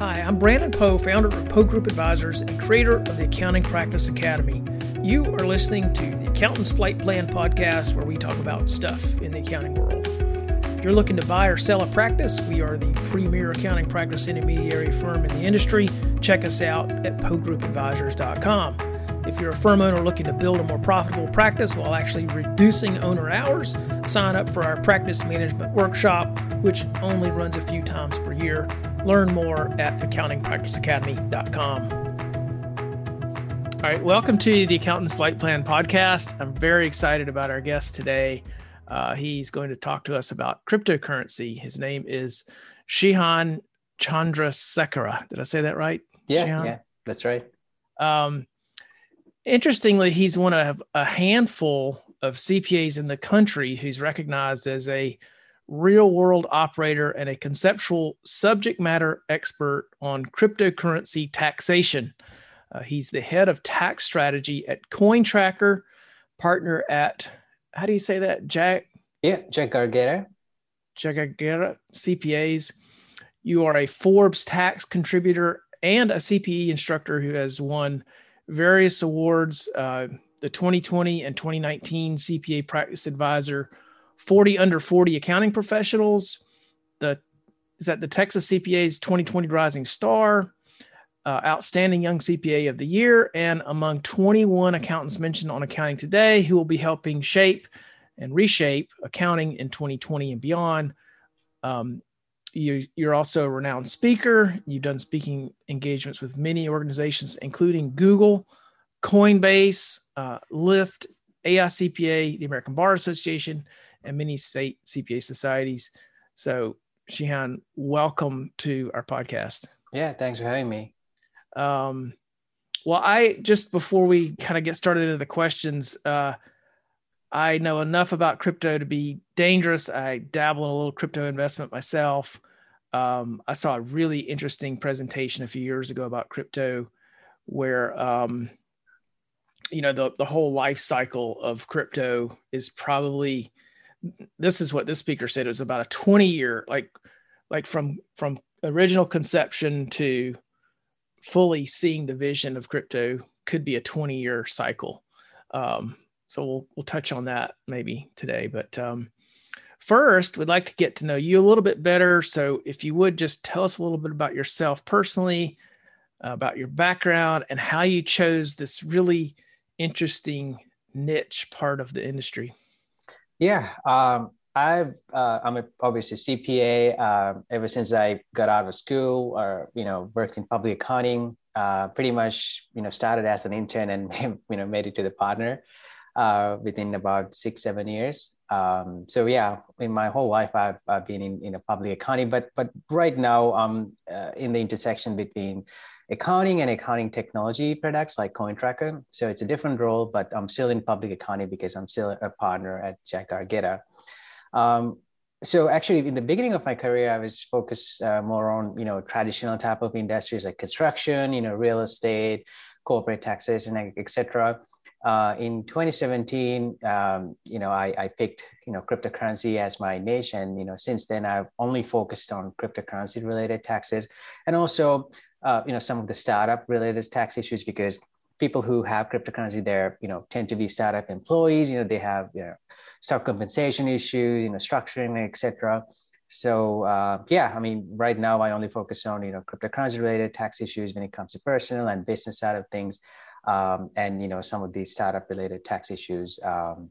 Hi, I'm Brandon Poe, founder of Poe Group Advisors and creator of the Accounting Practice Academy. You are listening to the Accountant's Flight Plan podcast, where we talk about stuff in the accounting world. If you're looking to buy or sell a practice, we are the premier accounting practice intermediary firm in the industry. Check us out at poegroupadvisors.com. If you're a firm owner looking to build a more profitable practice while actually reducing owner hours, sign up for our practice management workshop, which only runs a few times per year. Learn more at accountingpracticeacademy.com. All right, welcome to the Accountant's Flight Plan podcast. I'm very excited about our guest today. Uh, he's going to talk to us about cryptocurrency. His name is Shehan Chandrasekera. Did I say that right? Yeah, Shehan? yeah, that's right. Um, interestingly, he's one of a handful of CPAs in the country who's recognized as a real world operator and a conceptual subject matter expert on cryptocurrency taxation. Uh, he's the head of tax strategy at CoinTracker, partner at, how do you say that? Jack? Yeah, Jack Gargera. Jack Gargera CPAs. You are a Forbes tax contributor and a CPE instructor who has won various awards uh, the 2020 and 2019 CPA Practice Advisor 40 under 40 accounting professionals. The is that the Texas CPA's 2020 Rising Star, uh, Outstanding Young CPA of the Year, and among 21 accountants mentioned on Accounting Today who will be helping shape and reshape accounting in 2020 and beyond. Um, you, you're also a renowned speaker. You've done speaking engagements with many organizations, including Google, Coinbase, uh, Lyft, AICPA, the American Bar Association, and many state CPA societies. So, Shehan, welcome to our podcast. Yeah, thanks for having me. Um, well, I just before we kind of get started into the questions, uh, I know enough about crypto to be dangerous. I dabble in a little crypto investment myself. Um, I saw a really interesting presentation a few years ago about crypto, where um, you know the the whole life cycle of crypto is probably this is what this speaker said it was about a 20 year like like from from original conception to fully seeing the vision of crypto could be a 20 year cycle um, so we'll we'll touch on that maybe today. But um, first, we'd like to get to know you a little bit better. So if you would just tell us a little bit about yourself personally, uh, about your background, and how you chose this really interesting niche part of the industry. Yeah, um, I've uh, I'm a, obviously CPA uh, ever since I got out of school, or you know, worked in public accounting. Uh, pretty much, you know, started as an intern and you know made it to the partner uh, within about six, seven years. Um, so yeah, in my whole life, I've, I've been in, in a public accounting, but but right now I'm uh, in the intersection between accounting and accounting technology products like CoinTracker. So it's a different role, but I'm still in public accounting because I'm still a partner at Jack Gargera. Um, so actually, in the beginning of my career, I was focused uh, more on you know traditional type of industries like construction, you know, real estate, corporate taxation, etc uh, in 2017, um, you know, I, I, picked, you know, cryptocurrency as my niche. And, you know, since then I've only focused on cryptocurrency related taxes and also, uh, you know, some of the startup related tax issues because people who have cryptocurrency there, you know, tend to be startup employees, you know, they have, you know, stock compensation issues, you know, structuring, etc. So uh, yeah, I mean, right now I only focus on, you know, cryptocurrency related tax issues when it comes to personal and business side of things um, and you know some of these startup related tax issues. Um,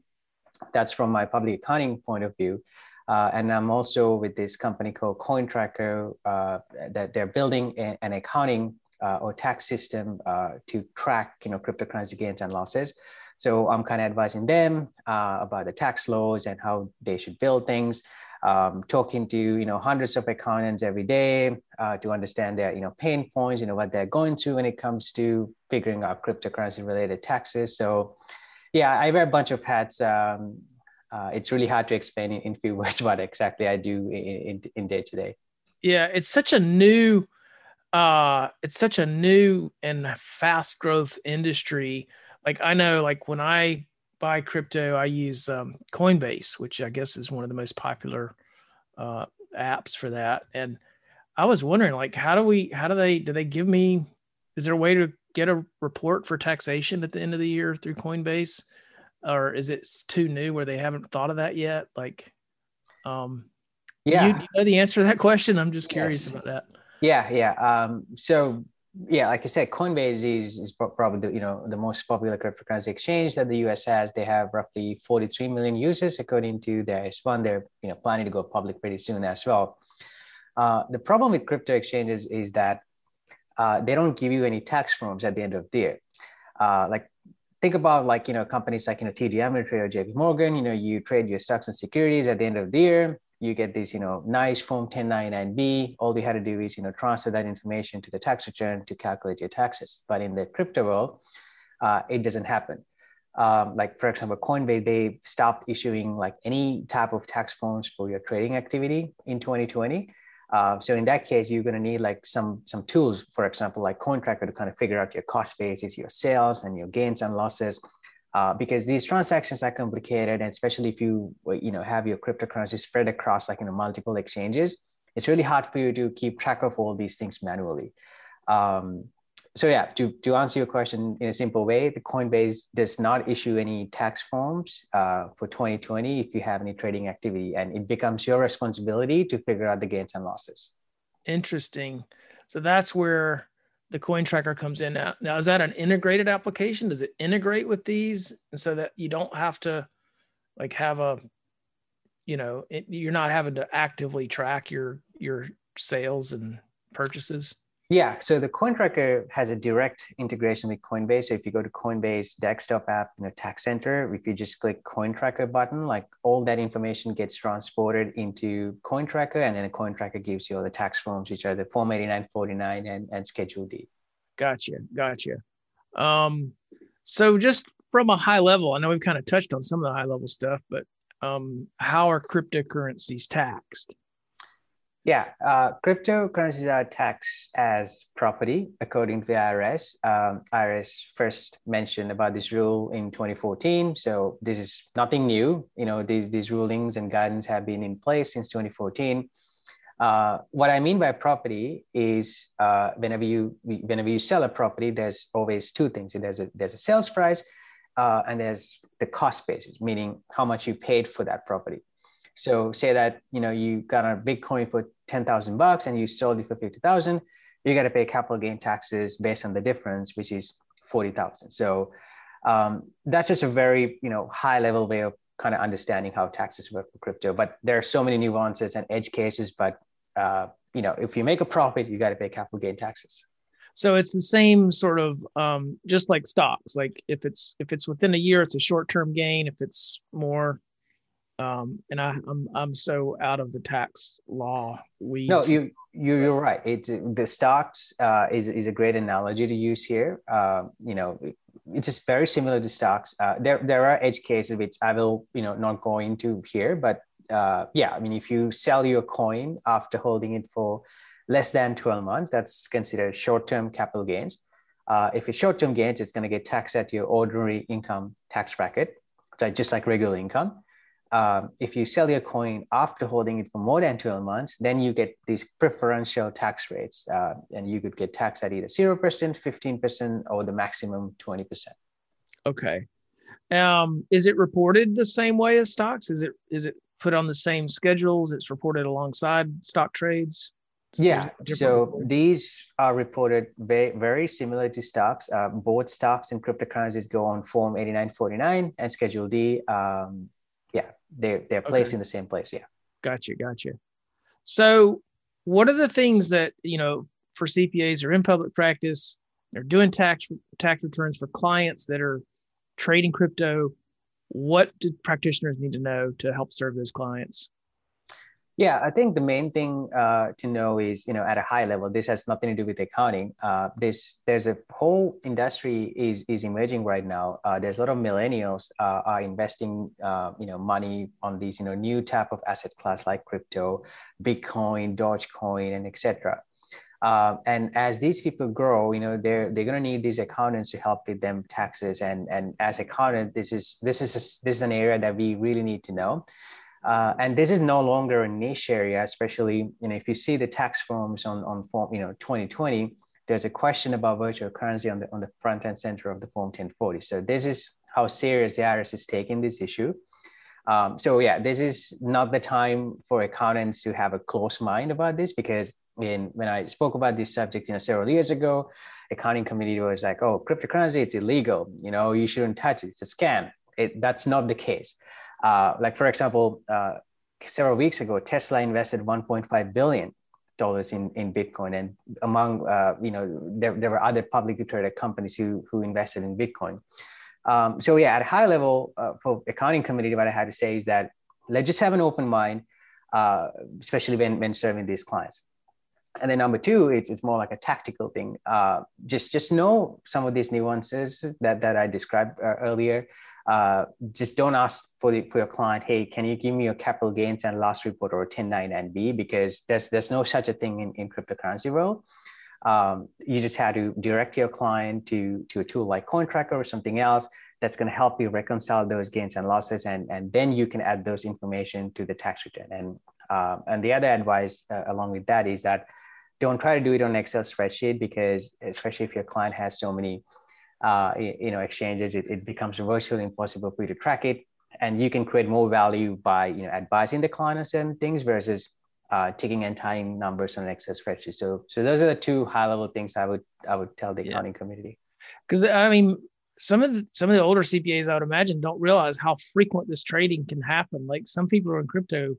that's from my public accounting point of view. Uh, and I'm also with this company called CoinTracker uh, that they're building a, an accounting uh, or tax system uh, to track you know cryptocurrency gains and losses. So I'm kind of advising them uh, about the tax laws and how they should build things um, talking to you know hundreds of accountants every day uh, to understand their you know pain points, you know what they're going through when it comes to figuring out cryptocurrency related taxes. So yeah, I wear a bunch of hats. Um, uh, it's really hard to explain in, in few words what exactly I do in, in, day to day. Yeah, it's such a new, uh, it's such a new and fast growth industry. Like I know, like when I buy crypto, I use um, Coinbase, which I guess is one of the most popular uh, apps for that. And I was wondering, like, how do we, how do they, do they give me, is there a way to get a report for taxation at the end of the year through Coinbase? Or is it too new where they haven't thought of that yet? Like, um, yeah, you, you know the answer to that question? I'm just curious yes. about that. Yeah, yeah. Um, so yeah, like I said, Coinbase is, is probably the, you know the most popular cryptocurrency exchange that the U.S. has. They have roughly 43 million users, according to their S1. They're you know planning to go public pretty soon as well. Uh, the problem with crypto exchanges is that uh, they don't give you any tax forms at the end of the year. Uh, like think about like you know companies like you know TD Ameritrade or JP Morgan. You know you trade your stocks and securities at the end of the year you get this, you know, nice form 1099B. All you had to do is, you know, transfer that information to the tax return to calculate your taxes. But in the crypto world, uh, it doesn't happen. Um, like for example, Coinbase, they stopped issuing like any type of tax forms for your trading activity in 2020. Uh, so in that case, you're going to need like some some tools, for example, like CoinTracker to kind of figure out your cost basis, your sales, and your gains and losses uh, because these transactions are complicated, and especially if you you know have your cryptocurrency spread across like you know multiple exchanges, it's really hard for you to keep track of all these things manually. Um, so yeah, to, to answer your question in a simple way, the Coinbase does not issue any tax forms uh, for 2020 if you have any trading activity, and it becomes your responsibility to figure out the gains and losses. Interesting. So that's where the coin tracker comes in now. Now, is that an integrated application? Does it integrate with these so that you don't have to like have a, you know, it, you're not having to actively track your your sales and purchases? Yeah, so the coin tracker has a direct integration with Coinbase. So if you go to Coinbase desktop app, you know, tax center, if you just click coin tracker button, like all that information gets transported into coin tracker and then the coin tracker gives you all the tax forms, which are the form 8949 and, and schedule D. Gotcha. Gotcha. Um, so just from a high level, I know we've kind of touched on some of the high level stuff, but um, how are cryptocurrencies taxed? Yeah, uh, cryptocurrencies are taxed as property according to the IRS. Um, IRS first mentioned about this rule in 2014, so this is nothing new. You know, these these rulings and guidance have been in place since 2014. Uh, what I mean by property is uh, whenever you whenever you sell a property, there's always two things. There's a there's a sales price, uh, and there's the cost basis, meaning how much you paid for that property. So say that you know you got a Bitcoin for ten thousand bucks and you sold it for fifty thousand, you got to pay capital gain taxes based on the difference, which is forty thousand. So um, that's just a very you know high level way of kind of understanding how taxes work for crypto. But there are so many nuances and edge cases. But uh, you know if you make a profit, you got to pay capital gain taxes. So it's the same sort of um, just like stocks. Like if it's if it's within a year, it's a short term gain. If it's more um, and I, I'm I'm so out of the tax law. We no, you you you're right. It's the stocks uh, is is a great analogy to use here. Uh, you know, it's just very similar to stocks. Uh, there there are edge cases which I will you know not go into here, but uh, yeah, I mean if you sell your coin after holding it for less than 12 months, that's considered short-term capital gains. Uh, if it's short-term gains, it's going to get taxed at your ordinary income tax bracket, just like regular income um, if you sell your coin after holding it for more than 12 months, then you get these preferential tax rates. Uh, and you could get taxed at either 0%, 15%, or the maximum 20%. Okay. Um, is it reported the same way as stocks? Is it is it put on the same schedules? It's reported alongside stock trades? yeah so these are reported very, very similar to stocks uh, both stocks and cryptocurrencies go on form 8949 and schedule d um, they're they're placed okay. in the same place. Yeah. Gotcha, gotcha. So, what are the things that you know for CPAs are in public practice? They're doing tax tax returns for clients that are trading crypto. What do practitioners need to know to help serve those clients? Yeah, I think the main thing uh, to know is, you know, at a high level, this has nothing to do with accounting. Uh, this there's a whole industry is is emerging right now. Uh, there's a lot of millennials uh, are investing, uh, you know, money on these, you know, new type of asset class like crypto, Bitcoin, Dogecoin, and etc. Uh, and as these people grow, you know, they're they're going to need these accountants to help with them taxes. And and as accountant, this is this is a, this is an area that we really need to know Uh, and this is no longer a niche area, especially you know if you see the tax forms on on form you know 2020, there's a question about virtual currency on the on the front and center of the form 1040. So this is how serious the IRS is taking this issue. Um, so yeah, this is not the time for accountants to have a close mind about this because in when I spoke about this subject, you know, several years ago, accounting committee was like, "Oh, cryptocurrency, it's illegal. You know, you shouldn't touch it. It's a scam." It, that's not the case. Uh, like for example, uh, several weeks ago, Tesla invested 1.5 billion dollars in, in Bitcoin, and among uh, you know there, there were other publicly traded companies who who invested in Bitcoin. Um, so yeah, at a high level, uh, for accounting committee, what I had to say is that let's just have an open mind, uh, especially when when serving these clients. And then number two, it's, it's more like a tactical thing. Uh, just just know some of these nuances that that I described earlier uh, just don't ask for, the, for your client, hey, can you give me your capital gains and loss report or 1099B? Because there's, there's no such a thing in, in cryptocurrency world. Um, you just have to direct your client to, to a tool like CoinTracker or something else that's going to help you reconcile those gains and losses. And, and then you can add those information to the tax return. And, uh, and the other advice uh, along with that is that don't try to do it on Excel spreadsheet because especially if your client has so many uh, you know exchanges, it, it becomes virtually impossible for you to track it. And you can create more value by you know advising the client on certain things versus uh, taking and tying numbers on an Excel spreadsheet. So so those are the two high level things I would I would tell the accounting community. Because I mean, some of the some of the older CPAs I would imagine don't realize how frequent this trading can happen. Like some people are in crypto,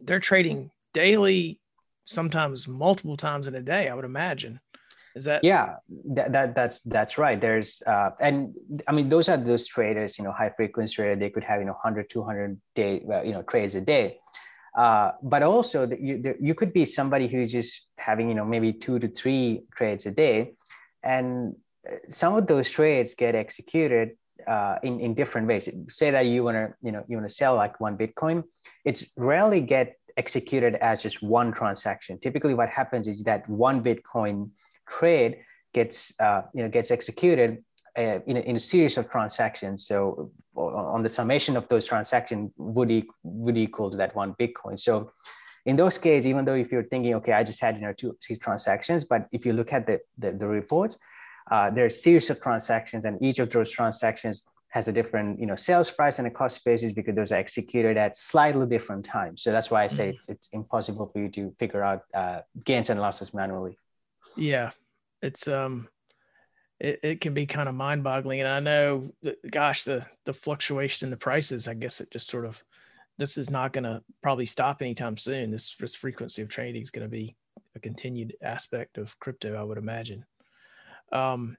they're trading daily, sometimes multiple times in a day. I would imagine. Is that yeah? That, that that's that's right. There's uh, and I mean those are those traders. You know, high frequency trader. They could have you know 100, 200 day uh, you know trades a day. Uh, but also that you there, you could be somebody who's just having you know maybe two to three trades a day, and uh, some of those trades get executed uh, in in different ways. Say that you want to you know you want to sell like one Bitcoin, it's rarely get executed as just one transaction. Typically, what happens is that one Bitcoin trade gets uh, you know gets executed uh, in, a, in a series of transactions. So on the summation of those transactions would, e- would equal to that one Bitcoin. So in those cases, even though if you're thinking, okay, I just had you know two three transactions, but if you look at the the, the reports, uh, there are a series of transactions, and each of those transactions has a different you know sales price and a cost basis because those are executed at slightly different times. So that's why I say mm-hmm. it's, it's impossible for you to figure out uh, gains and losses manually. Yeah, it's um, it, it can be kind of mind boggling. And I know, that, gosh, the the fluctuation in the prices. I guess it just sort of this is not going to probably stop anytime soon. This this frequency of trading is going to be a continued aspect of crypto, I would imagine. Um,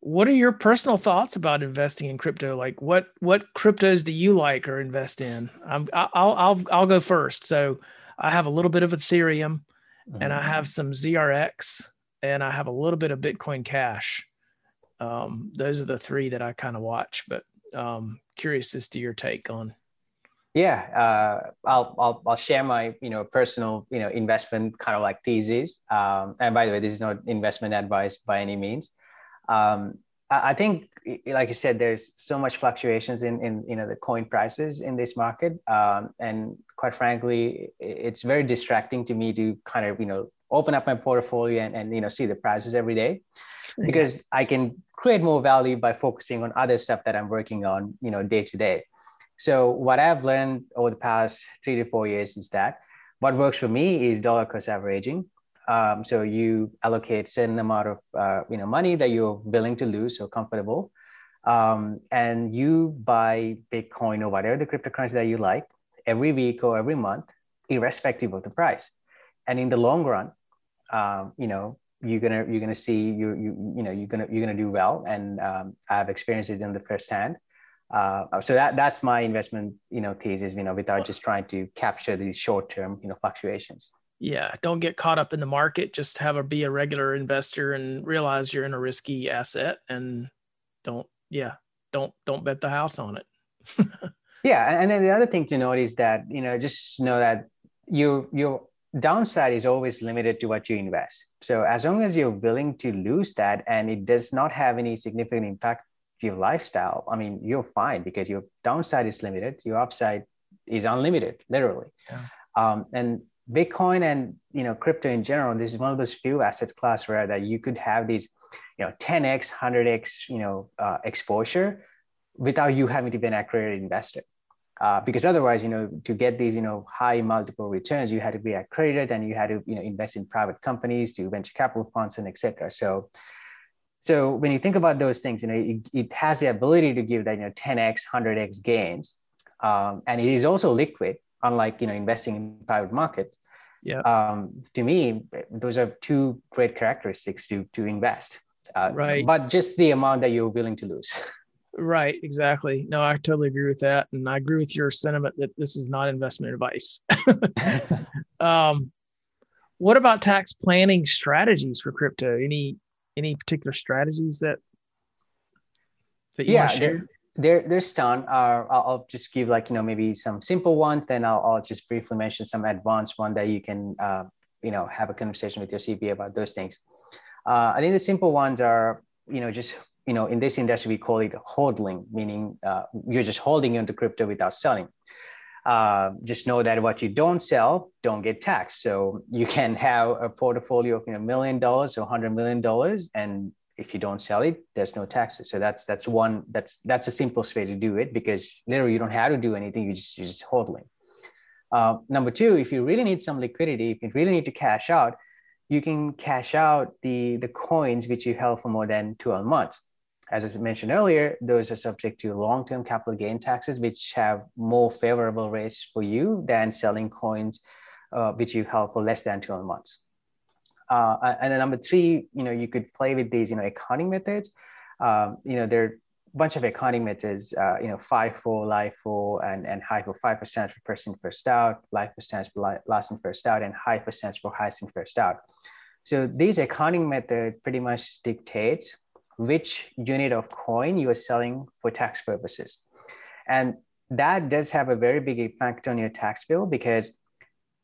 what are your personal thoughts about investing in crypto? Like, what what cryptos do you like or invest in? I'm, I'll I'll I'll go first. So, I have a little bit of Ethereum and I have some ZRX and I have a little bit of Bitcoin Cash. Um, those are the three that I kind of watch, but um, curious as to your take on. Yeah, uh, I'll, I'll I'll share my you know personal you know investment kind of like thesis. Um, and by the way, this is not investment advice by any means. Um, I think, like you said, there's so much fluctuations in, in you know the coin prices in this market, um, and quite frankly, it's very distracting to me to kind of you know open up my portfolio and, and you know see the prices every day, because I can create more value by focusing on other stuff that I'm working on you know day to day. So what I've learned over the past three to four years is that what works for me is dollar cost averaging um, so you allocate certain amount of uh, you know money that you're willing to lose or comfortable, um, and you buy Bitcoin or whatever the cryptocurrency that you like every week or every month, irrespective of the price. And in the long run, um, you know you're gonna you're gonna see you you you know you're gonna you're gonna do well. And um, I have experiences in the first hand. Uh, so that that's my investment you know thesis. You know, without just trying to capture these short term you know fluctuations yeah don't get caught up in the market just have a be a regular investor and realize you're in a risky asset and don't yeah don't don't bet the house on it yeah and then the other thing to note is that you know just know that you your downside is always limited to what you invest so as long as you're willing to lose that and it does not have any significant impact to your lifestyle i mean you're fine because your downside is limited your upside is unlimited, literally. Yeah. Um, and Bitcoin and you know crypto in general, this is one of those few assets class where that you could have these, you know, 10x, 100x, you know, uh, exposure without you having to be an accredited investor. Uh, because otherwise, you know, to get these, you know, high multiple returns, you had to be accredited and you had to, you know, invest in private companies, to venture capital funds, and etc. So, so when you think about those things, you know, it, it has the ability to give that, you know, 10x, 100x gains, um, and it is also liquid, unlike you know investing in private markets. Yeah. Um, to me, those are two great characteristics to to invest. Uh, right. But just the amount that you're willing to lose. Right, exactly. No, I totally agree with that, and I agree with your sentiment that this is not investment advice. um, what about tax planning strategies for crypto? Any any particular strategies that that you yeah, want to share? There, there's ton. Uh, I'll, just give like you know maybe some simple ones. Then I'll, I'll just briefly mention some advanced one that you can uh, you know have a conversation with your CPA about those things. Uh, I think the simple ones are you know just you know in this industry we call it hodling, meaning uh, you're just holding onto crypto without selling. Uh, just know that what you don't sell don't get taxed. So you can have a portfolio of you know million dollars or hundred million dollars and if you don't sell it there's no taxes. So that's that's one that's that's the simplest way to do it because literally you don't have to do anything. You just you're just hodling. Uh, number two if you really need some liquidity if you really need to cash out you can cash out the the coins which you held for more than 12 months. As I mentioned earlier, those are subject to long-term capital gain taxes, which have more favorable rates for you than selling coins uh, which you held for less than 12 months. Uh, and then number three, you know, you could play with these, you know, accounting methods. Um, you know, there are a bunch of accounting methods, uh, you know, FIFO, LIFO, and, and HIFO, 5% for in, first out, LIFO stands for last in, first out, and HIFO stands for highest in, first out. So these accounting method pretty much dictates which unit of coin you are selling for tax purposes. And that does have a very big impact on your tax bill because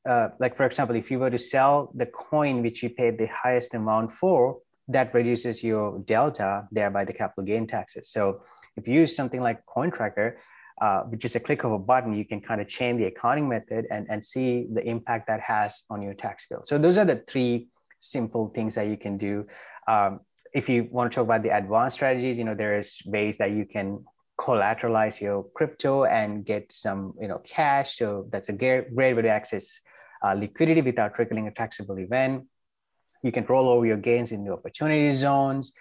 uh, like for example, if you were to sell the coin which you paid the highest amount for, that reduces your delta, thereby the capital gain taxes. So if you use something like CoinTracker, uh, with just a click of a button, you can kind of change the accounting method and, and see the impact that has on your tax bill. So those are the three simple things that you can do. Um, if you want to talk about the advanced strategies, you know, there's ways that you can collateralize your crypto and get some, you know, cash. So that's a great way to access uh, liquidity without triggering a taxable event. You can roll over your gains in the opportunity zones.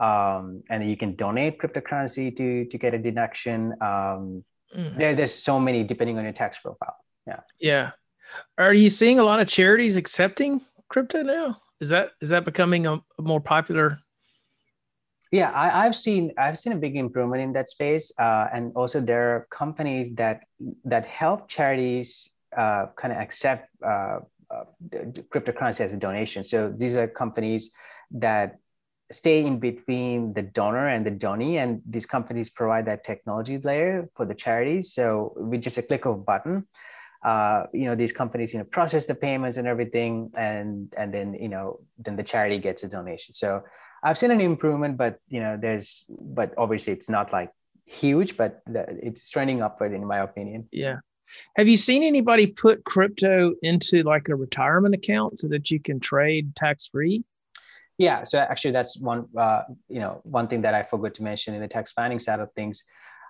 Um, and you can donate cryptocurrency to, to get a deduction. Um, mm. there, there's so many depending on your tax profile. Yeah. Yeah. Are you seeing a lot of charities accepting crypto now? Is that is that becoming a, a more popular yeah I, have seen i've seen a big improvement in that space uh, and also there are companies that that help charities uh, kind of accept uh, uh cryptocurrency as a donation. So these are companies that stay in between the donor and the donee, and these companies provide that technology layer for the charities. So with just a click of a button, uh, you know these companies you know process the payments and everything, and and then you know then the charity gets a donation. So I've seen an improvement, but you know there's but obviously it's not like huge, but it's trending upward in my opinion. Yeah. Have you seen anybody put crypto into like a retirement account so that you can trade tax free? Yeah, so actually that's one uh, you know one thing that I forgot to mention in the tax planning side of things.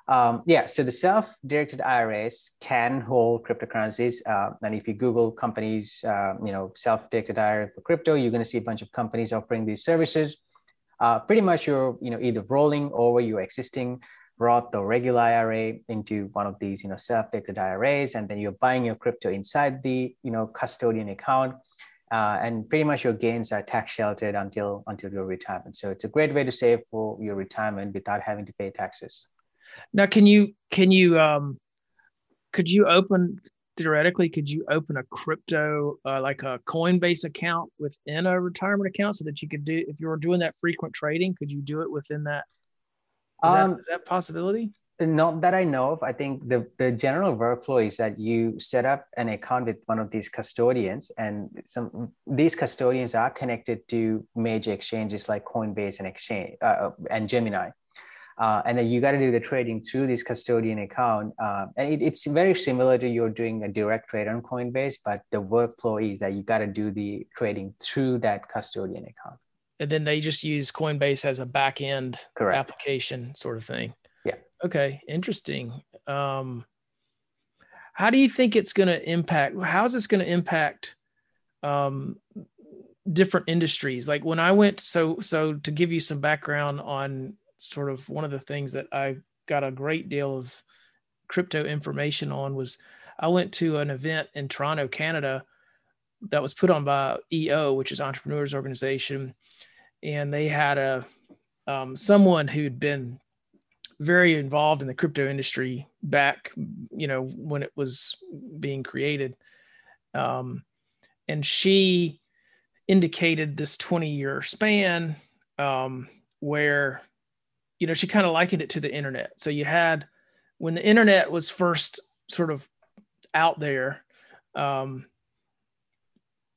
Um, yeah, so the self-directed IRAs can hold cryptocurrencies, uh, and if you Google companies, uh, you know, self-directed IRA for crypto, you're going to see a bunch of companies offering these services. Uh, pretty much, you're you know either rolling over your existing Roth the regular IRA into one of these, you know, self-directed IRAs, and then you're buying your crypto inside the, you know, custodian account, uh, and pretty much your gains are tax sheltered until until your retirement. So it's a great way to save for your retirement without having to pay taxes. Now, can you can you um, could you open theoretically could you open a crypto uh, like a Coinbase account within a retirement account so that you could do if you were doing that frequent trading? Could you do it within that is, um, that, is that possibility? Not that I know of. I think the, the general workflow is that you set up an account with one of these custodians, and some these custodians are connected to major exchanges like Coinbase and Exchange uh, and Gemini. Uh, and then you got to do the trading through this custodian account. Uh, and it, it's very similar to you're doing a direct trade on Coinbase, but the workflow is that you got to do the trading through that custodian account. And then they just use Coinbase as a back end Correct. application sort of thing. Yeah. Okay. Interesting. Um, how do you think it's going to impact? How is this going to impact um, different industries? Like when I went, so so to give you some background on sort of one of the things that I got a great deal of crypto information on was I went to an event in Toronto, Canada that was put on by EO, which is Entrepreneurs Organization, and they had a um, someone who'd been very involved in the crypto industry back, you know, when it was being created. Um, and she indicated this 20 year span um, where you know, she kind of likened it to the internet. So you had when the internet was first sort of out there, um,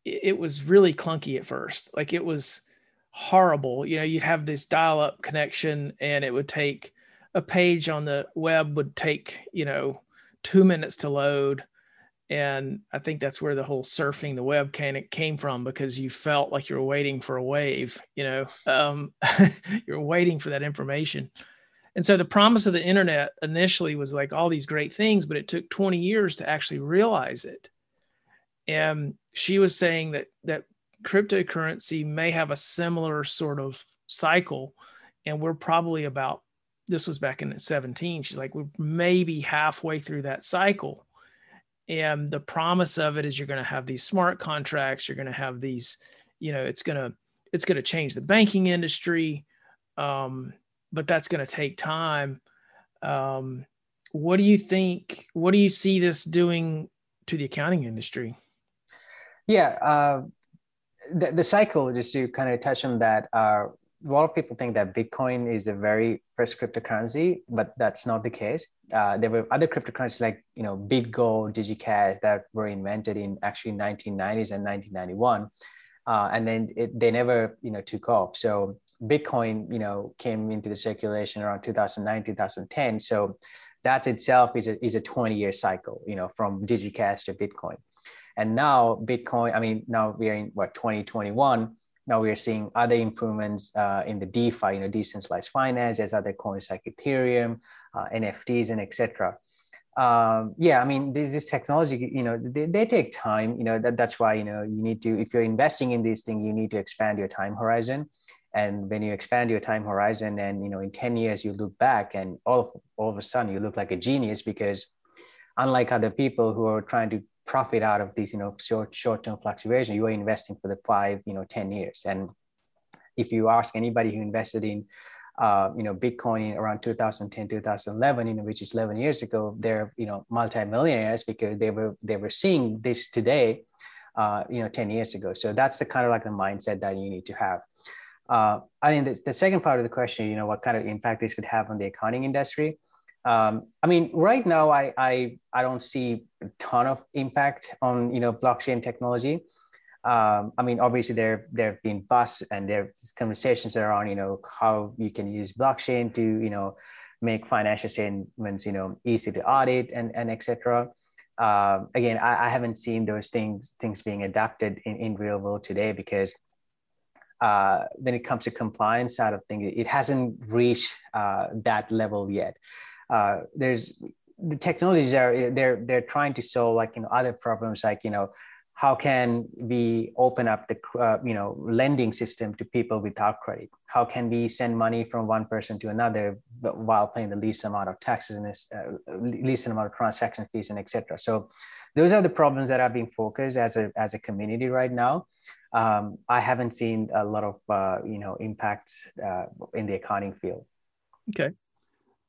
it, it was really clunky at first. Like it was horrible. You know, you'd have this dial up connection and it would take a page on the web would take, you know, two minutes to load. And i think that's where the whole surfing the web can it came from because you felt like you were waiting for a wave you know um, you're waiting for that information. And so the promise of the internet initially was like all these great things but it took 20 years to actually realize it. And she was saying that that cryptocurrency may have a similar sort of cycle and we're probably about this was back in 17 she's like we're maybe halfway through that cycle. And the promise of it is you're going to have these smart contracts you're going to have these you know it's going to it's going to change the banking industry um, but that's going to take time. Um, what do you think what do you see this doing to the accounting industry? Yeah uh, the, the cycle just to kind of touch on that uh, a lot of people think that Bitcoin is a very first cryptocurrency, but that's not the case. Uh, there were other cryptocurrencies like you know BitGo, DigiCash that were invented in actually 1990s and 1991, uh, and then it, they never you know took off. So Bitcoin you know came into the circulation around 2009 2010. So that itself is a is a 20 year cycle. You know from DigiCash to Bitcoin, and now Bitcoin. I mean now we're in what 2021 now we are seeing other improvements uh, in the DeFi, you know, decentralized finance. There's other coins like Ethereum, uh, NFTs, and etc. Um, yeah, I mean, this, this technology, you know, they, they take time. You know, that, that's why you know you need to, if you're investing in these things, you need to expand your time horizon. And when you expand your time horizon, and you know, in ten years you look back, and all all of a sudden you look like a genius because, unlike other people who are trying to profit out of these, you know, short short-term fluctuation. You are investing for the five, you know, 10 years. And if you ask anybody who invested in uh, you know, Bitcoin around 2010, 2011, you know, which is 11 years ago, they're, you know, multimillionaires because they were, they were seeing this today, uh, you know, 10 years ago. So that's the kind of like the mindset that you need to have. Uh, I think the, the second part of the question, you know, what kind of impact this would have on the accounting industry. Um, I mean, right now, I, I I don't see a ton of impact on you know blockchain technology. Um, I mean, obviously there there have been buzz and there's conversations around you know how you can use blockchain to you know make financial statements you know easy to audit and and etc. Um, again, I, I, haven't seen those things things being adapted in, in real world today because uh, when it comes to compliance side of things, it hasn't reached uh, that level yet uh, there's the technologies are they're they're trying to solve like you know other problems like you know how can we open up the uh, you know lending system to people without credit? How can we send money from one person to another while paying the least amount of taxes and uh, least amount of transaction fees and etc so those are the problems that are being focused as a as a community right now. Um, i haven't seen a lot of uh, you know impacts uh, in the accounting field. Okay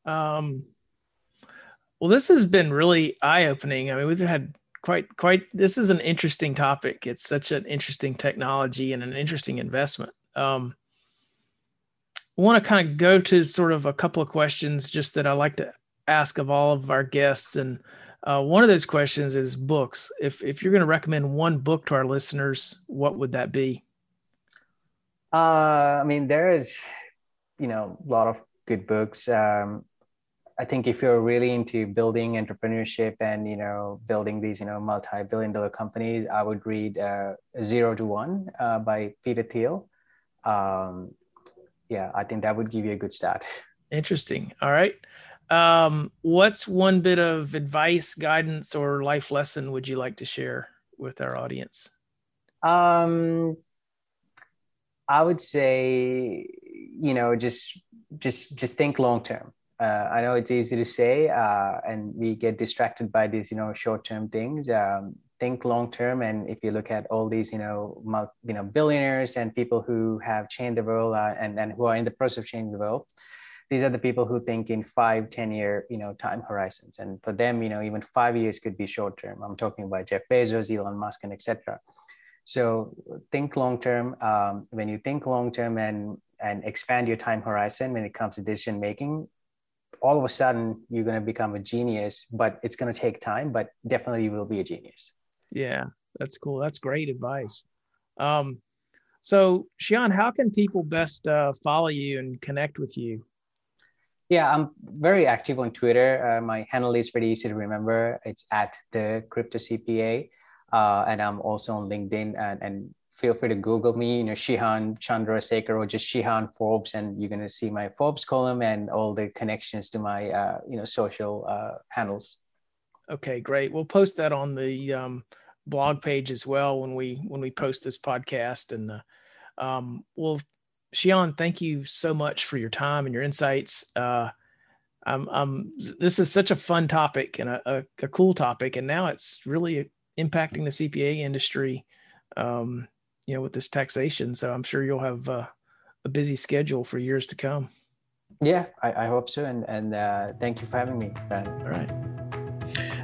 um, well, this has been really eye opening. I mean, we've had quite quite. This is an interesting topic. It's such an interesting technology and an interesting investment. Um, I want to kind of go to sort of a couple of questions just that I like to ask of all of our guests, and uh, one of those questions is books. If if you're going to recommend one book to our listeners, what would that be? Uh, I mean, there is, you know, a lot of good books. Um, I think if you're really into building entrepreneurship and you know building these you know multi-billion dollar companies, I would read uh, Zero to One uh, by Peter Thiel. Um, yeah, I think that would give you a good start. Interesting. All right. Um, what's one bit of advice, guidance, or life lesson would you like to share with our audience? Um, I would say, you know, just just just think long term. Uh, I know it's easy to say, uh, and we get distracted by these, you know, short term things. Um, think long term, and if you look at all these, you know, multi, you know, billionaires and people who have changed the world uh, and and who are in the process of changing the world, these are the people who think in five, 10 year, you know, time horizons. And for them, you know, even five years could be short term. I'm talking about Jeff Bezos, Elon Musk, and etc. So think long term. Um, when you think long term and and expand your time horizon when it comes to decision making, all of a sudden you're going to become a genius. But it's going to take time. But definitely you will be a genius. Yeah, that's cool. That's great advice. Um, so, Shehan, how can people best uh, follow you and connect with you? Yeah, I'm very active on Twitter. Uh, my handle is pretty easy to remember. It's at the crypto CPA. Uh, and I'm also on LinkedIn and, and feel free to Google me, you know, Shehan Chandrasekera or just Shehan Forbes, and you're going to see my Forbes column and all the connections to my, uh, you know, social uh, handles. Okay, great. We'll post that on the um, blog page as well when we when we post this podcast, and uh, um, we'll Shehan, thank you so much for your time and your insights. Uh, I'm, I'm, this is such a fun topic and a, a, a, cool topic, and now it's really impacting the CPA industry, um, you know, with this taxation. So I'm sure you'll have uh, a busy schedule for years to come. Yeah, I, I hope so. And, and uh, thank you for having me, All right.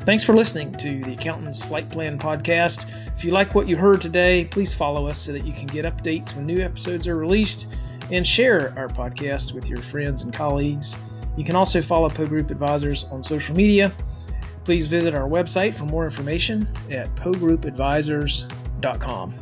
Thanks for listening to the Accountant's Flight Plan podcast. If you like what you heard today, please follow us so that you can get updates when new episodes are released and share our podcast with your friends and colleagues. You can also follow Poe Group Advisors on social media. Please visit our website for more information at poegroupadvisors.com.